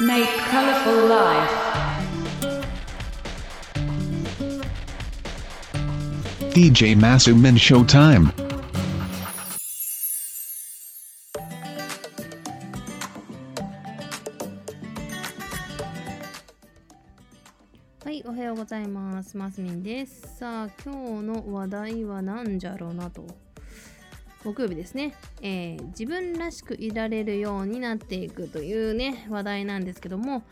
Make colorful life. DJ Masumin Showtime. はい、おはようございます。マスミンです。さあ、今日の話題は何じゃろうなと。木曜日ですね、えー自分らしくいられるようになっていくというね、話題なんですけども、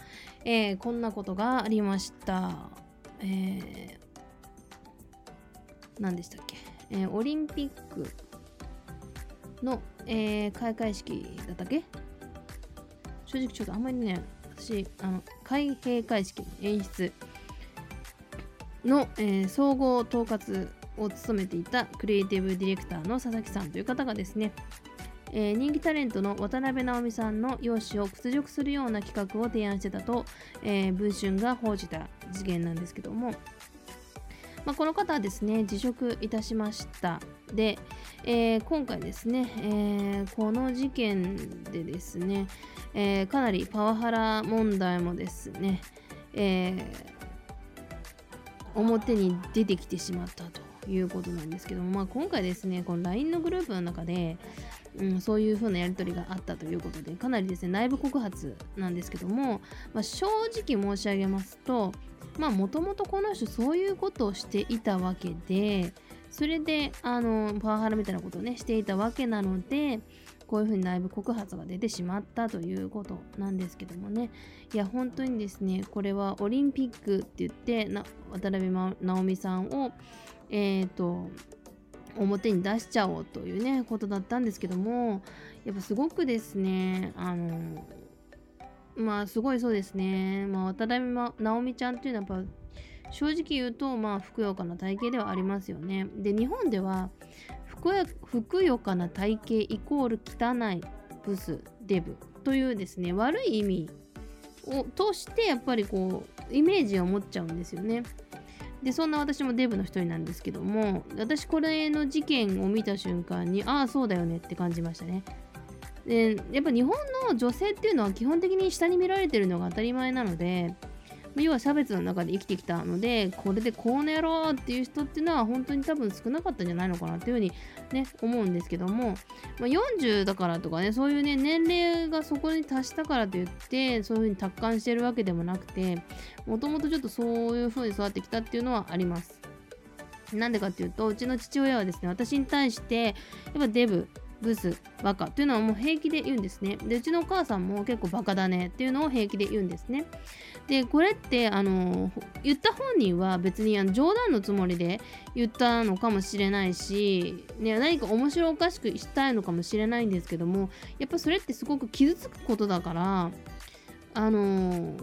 えーこんなことがありました。え何でしたっけ、えオリンピックの、え開会式だったっけ？正直ちょっとあんまりね、私、あの開閉会式の演出の、えー総合統括を務めていたクリエイティブディレクターの佐々木さんという方がですね、えー人気タレントの渡辺直美さんの容姿を屈辱するような企画を提案してたと、えー文春が報じた事件なんですけども、まあ、この方はですね辞職いたしました。で、えー今回ですね、えーこの事件でですね、えーかなりパワハラ問題もですね、えー表に出てきてしまったと。いうことなんですけども、まあ、今回ですねこの LINE のグループの中で、うん、そういう風なやり取りがあったということでかなりですね内部告発なんですけども、まあ、正直申し上げますとまあもともとこの人そういうことをしていたわけでそれであのパワハラみたいなことをねしていたわけなのでこういうふうに内部告発が出てしまったということなんですけどもね。いや本当にですねこれはオリンピックって言ってな渡辺直美さんをえっ、と表に出しちゃおうというねことだったんですけどもやっぱすごくですねあのまあすごいそうですね、まあ、渡辺直美ちゃんっていうのはやっぱ正直言うとまあふくよかな体型ではありますよね。で日本ではふくやふくよかな体型イコール汚いブスデブというですね悪い意味をとしてやっぱりこうイメージを持っちゃうんですよね。でそんな私もデブの一人なんですけども私これの事件を見た瞬間にああそうだよねって感じましたね。でやっぱ日本の女性っていうのは基本的に下に見られてるのが当たり前なので要は差別の中で生きてきたのでこれでこうねろっていう人っていうのは本当に多分少なかったんじゃないのかなっていうふうにね思うんですけども、まあ、40だからとかねそういうね年齢がそこに達したからといってそういうふうに達観してるわけでもなくてもともとちょっとそういうふうに育ってきたっていうのはあります。なんでかっていうとうちの父親はですね私に対してやっぱデブ。ブスバカっていうのはもう平気で言うんですね。でうちのお母さんも結構バカだねっていうのを平気で言うんですね。でこれってあの言った本人は別にあの冗談のつもりで言ったのかもしれないし、ね、何か面白おかしくしたいのかもしれないんですけどもやっぱそれってすごく傷つくことだからあの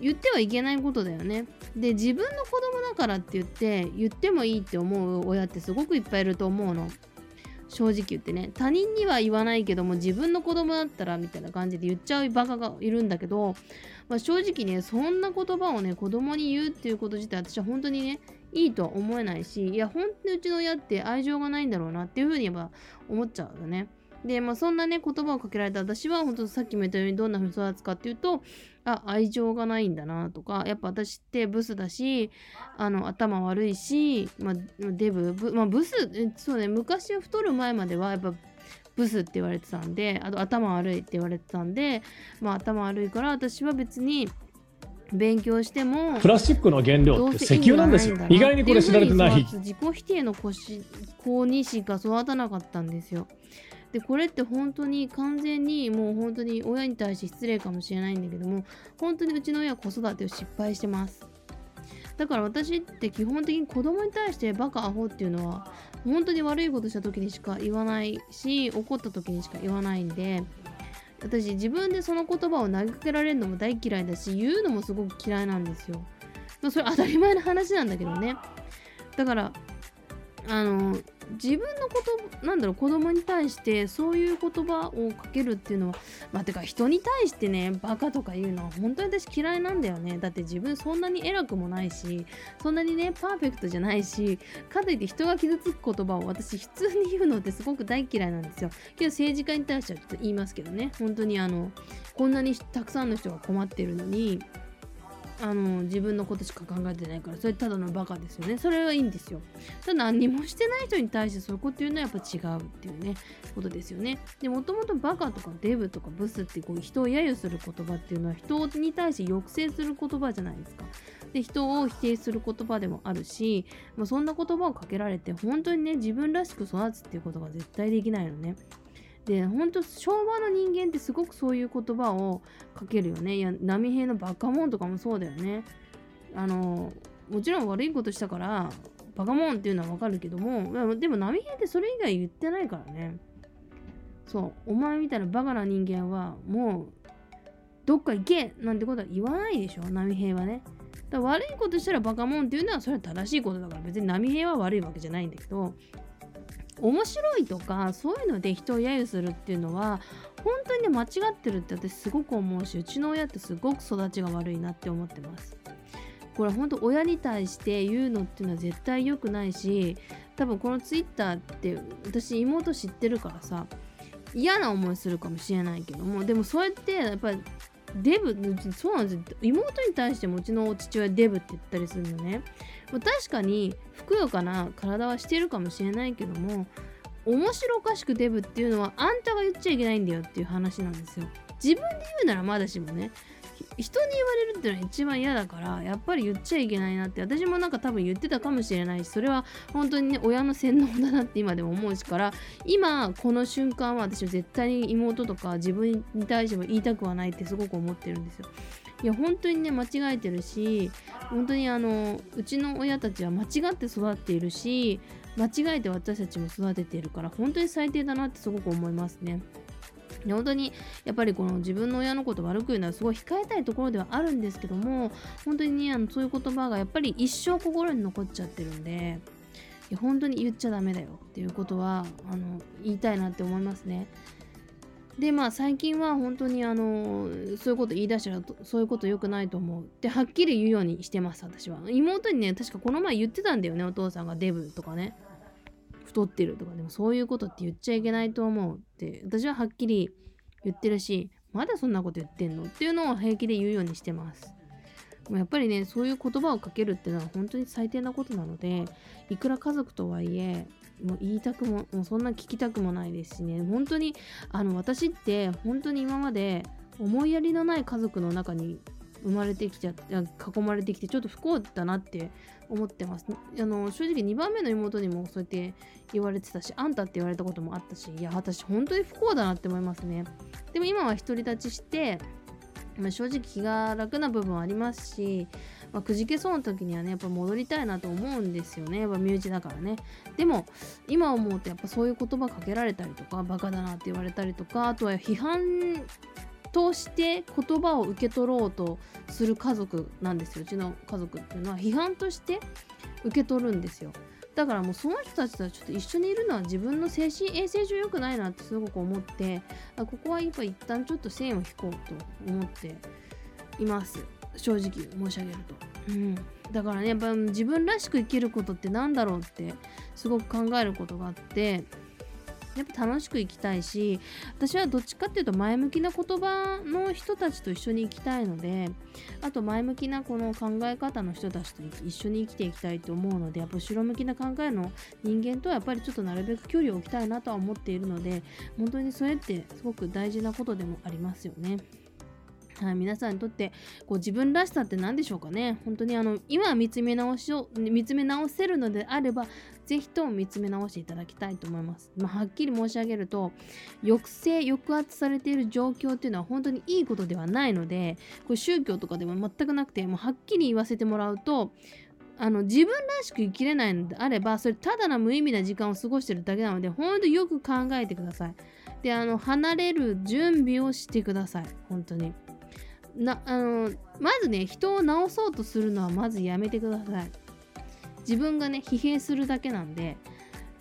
言ってはいけないことだよね。で自分の子供だからって言って言ってもいいって思う親ってすごくいっぱいいると思うの。正直言ってね他人には言わないけども自分の子供だったらみたいな感じで言っちゃうバカがいるんだけど、まあ、正直ねそんな言葉をね子供に言うっていうこと自体私は本当にねいいとは思えないしいや本当にうちの親って愛情がないんだろうなっていうふうにやっぱ思っちゃうよね。でまあそんなね言葉をかけられた私は本当さっきも言ったようにどんなふうに育つかっていうとあ愛情がないんだなとかやっぱ私ってブスだしあの頭悪いし、まあ、デブブ,、まあ、ブスえそうね昔は太る前まではやっぱブスって言われてたんであと頭悪いって言われてたんでまあ頭悪いから私は別に勉強してもプラスチックの原料って石油なんですよ。意外にこれ知られてない。自己否定の子にしか育たなかったんですよ。でこれって本当に完全にもう本当に親に対して失礼かもしれないんだけども本当にうちの親子育てを失敗してます。だから私って基本的に子供に対してバカアホっていうのは本当に悪いことした時にしか言わないし怒った時にしか言わないんで私自分でその言葉を投げかけられるのも大嫌いだし言うのもすごく嫌いなんですよ。それ当たり前の話なんだけどね。だからあの自分のことなんだろう子供に対してそういう言葉をかけるっていうのはまあてか人に対してねバカとか言うのは本当に私嫌いなんだよね。だって自分そんなに偉くもないしそんなにねパーフェクトじゃないしかといって人が傷つく言葉を私普通に言うのってすごく大嫌いなんですよ。けど政治家に対してはちょっと言いますけどね。本当にあのこんなにたくさんの人が困ってるのにあの自分のことしか考えてないからそれただのバカですよね。それはいいんですよ。ただ何もしてない人に対してそういうこと言うのはやっぱ違うっていうねことですよね。でもともとバカとかデブとかブスってこう人を揶揄する言葉っていうのは人に対して抑制する言葉じゃないですか。で人を否定する言葉でもあるし、まあ、そんな言葉をかけられて本当にね自分らしく育つっていうことが絶対できないのね。で本当昭和の人間ってすごくそういう言葉をかけるよね。いや波平のバカモンとかもそうだよね。あのもちろん悪いことしたからバカモンっていうのはわかるけどもでも波平ってそれ以外言ってないからね。そうお前みたいなバカな人間はもうどっか行けなんてことは言わないでしょ波平はね。だ悪いことしたらバカモンっていうのはそれは正しいことだから別に波平は悪いわけじゃないんだけど面白いとかそういうので人を揶揄するっていうのは本当にね間違ってるって私すごく思うしうちの親ってすごく育ちが悪いなって思ってます。これ本当親に対して言うのっていうのは絶対良くないし多分このツイッターって私妹知ってるからさ嫌な思いするかもしれないけどもでもそうやってやっぱりデブそうなんです妹に対してもうちの父親デブって言ったりするのね。確かにふくよかな体はしてるかもしれないけども面白おかしくデブっていうのはあんたが言っちゃいけないんだよっていう話なんですよ。自分で言うならまだしもね。人に言われるっていうのは一番嫌だからやっぱり言っちゃいけないなって私もなんか多分言ってたかもしれないしそれは本当にね親の洗脳だなって今でも思うしから今この瞬間は私は絶対に妹とか自分に対しても言いたくはないってすごく思ってるんですよいや本当にね間違えてるし本当にあのうちの親たちは間違って育っているし間違えて私たちも育てているから本当に最低だなってすごく思いますね。本当にやっぱりこの自分の親のこと悪く言うのはすごい控えたいところではあるんですけども本当にねあのそういう言葉がやっぱり一生心に残っちゃってるんでいや本当に言っちゃダメだよっていうことはあの言いたいなって思いますね。でまあ最近は本当にあのそういうこと言い出したらそういうこと良くないと思うってはっきり言うようにしてます私は妹にね確かこの前言ってたんだよねお父さんがデブとかね太ってるとかでもそういうことって言っちゃいけないと思うって私ははっきり言ってるしまだそんなこと言ってんの？っていうのを平気で言うようにしてます。やっぱりねそういう言葉をかけるっていうのは本当に最低なことなのでいくら家族とはいえもう言いたくももうそんな聞きたくもないですしね。本当にあの私って本当に今まで思いやりのない家族の中に生まれてきちゃって囲まれてきてちょっと不幸だなって思ってます。あの正直2番目の妹にもそうやって言われてたしあんたって言われたこともあったしいや私本当に不幸だなって思いますね。でも今は独り立ちしてま、正直気が楽な部分はありますし、まあ、くじけそうな時にはねやっぱ戻りたいなと思うんですよね。やっぱ身内だからね。でも今思うとやっぱそういう言葉かけられたりとかバカだなって言われたりとかあとは批判として言葉を受け取ろうとする家族なんですよ。うちの家族っていうのは批判として受け取るんですよ。だからもうその人たちとはちょっと一緒にいるのは自分の精神衛生上良くないなってすごく思ってここはやっぱ一旦ちょっと線を引こうと思っています。正直申し上げると、うん、だからねやっぱ自分らしく生きることって何だろうってすごく考えることがあってやっぱ楽しく生きたいし私はどっちかっていうと前向きな言葉の人たちと一緒に生きたいのであと前向きなこの考え方の人たちと一緒に生きていきたいと思うのでやっぱ後ろ向きな考えの人間とはやっぱりちょっとなるべく距離を置きたいなとは思っているので本当にそれってすごく大事なことでもありますよね。はい、皆さんにとってこう自分らしさって何でしょうかね本当にあの今見つめ直しを見つめ直せるのであればぜひとも見つめ直していただきたいと思います、まあ、はっきり申し上げると抑制抑圧されている状況っていうのは本当にいいことではないのでこれ宗教とかでも全くなくてもうはっきり言わせてもらうとあの自分らしく生きれないのであればそれただの無意味な時間を過ごしてるだけなので本当によく考えてください。であの離れる準備をしてください。本当に。なあのまずね人を治そうとするのはまずやめてください。自分がね疲弊するだけなんで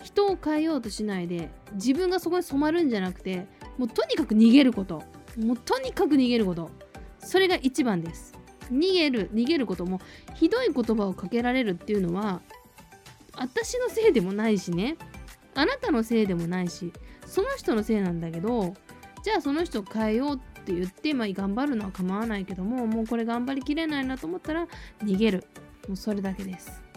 人を変えようとしないで自分がそこに染まるんじゃなくてもうとにかく逃げること。もうとにかく逃げること。それが一番です。逃げる逃げること。もひどい言葉をかけられるっていうのは私のせいでもないしね。あなたのせいでもないしその人のせいなんだけどじゃあその人を変えようって言って、まあ、頑張るのは構わないけどももうこれ頑張りきれないなと思ったら逃げる。もうそれだけです。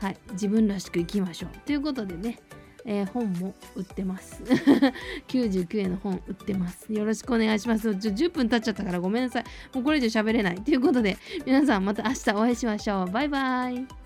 はい自分らしく生きましょう。ということでねえー、本も売ってます。99円の本売ってます。よろしくお願いします。ちょ10分経っちゃったからごめんなさい。もうこれ以上喋れない。ということで皆さんまた明日お会いしましょう。バイバイ。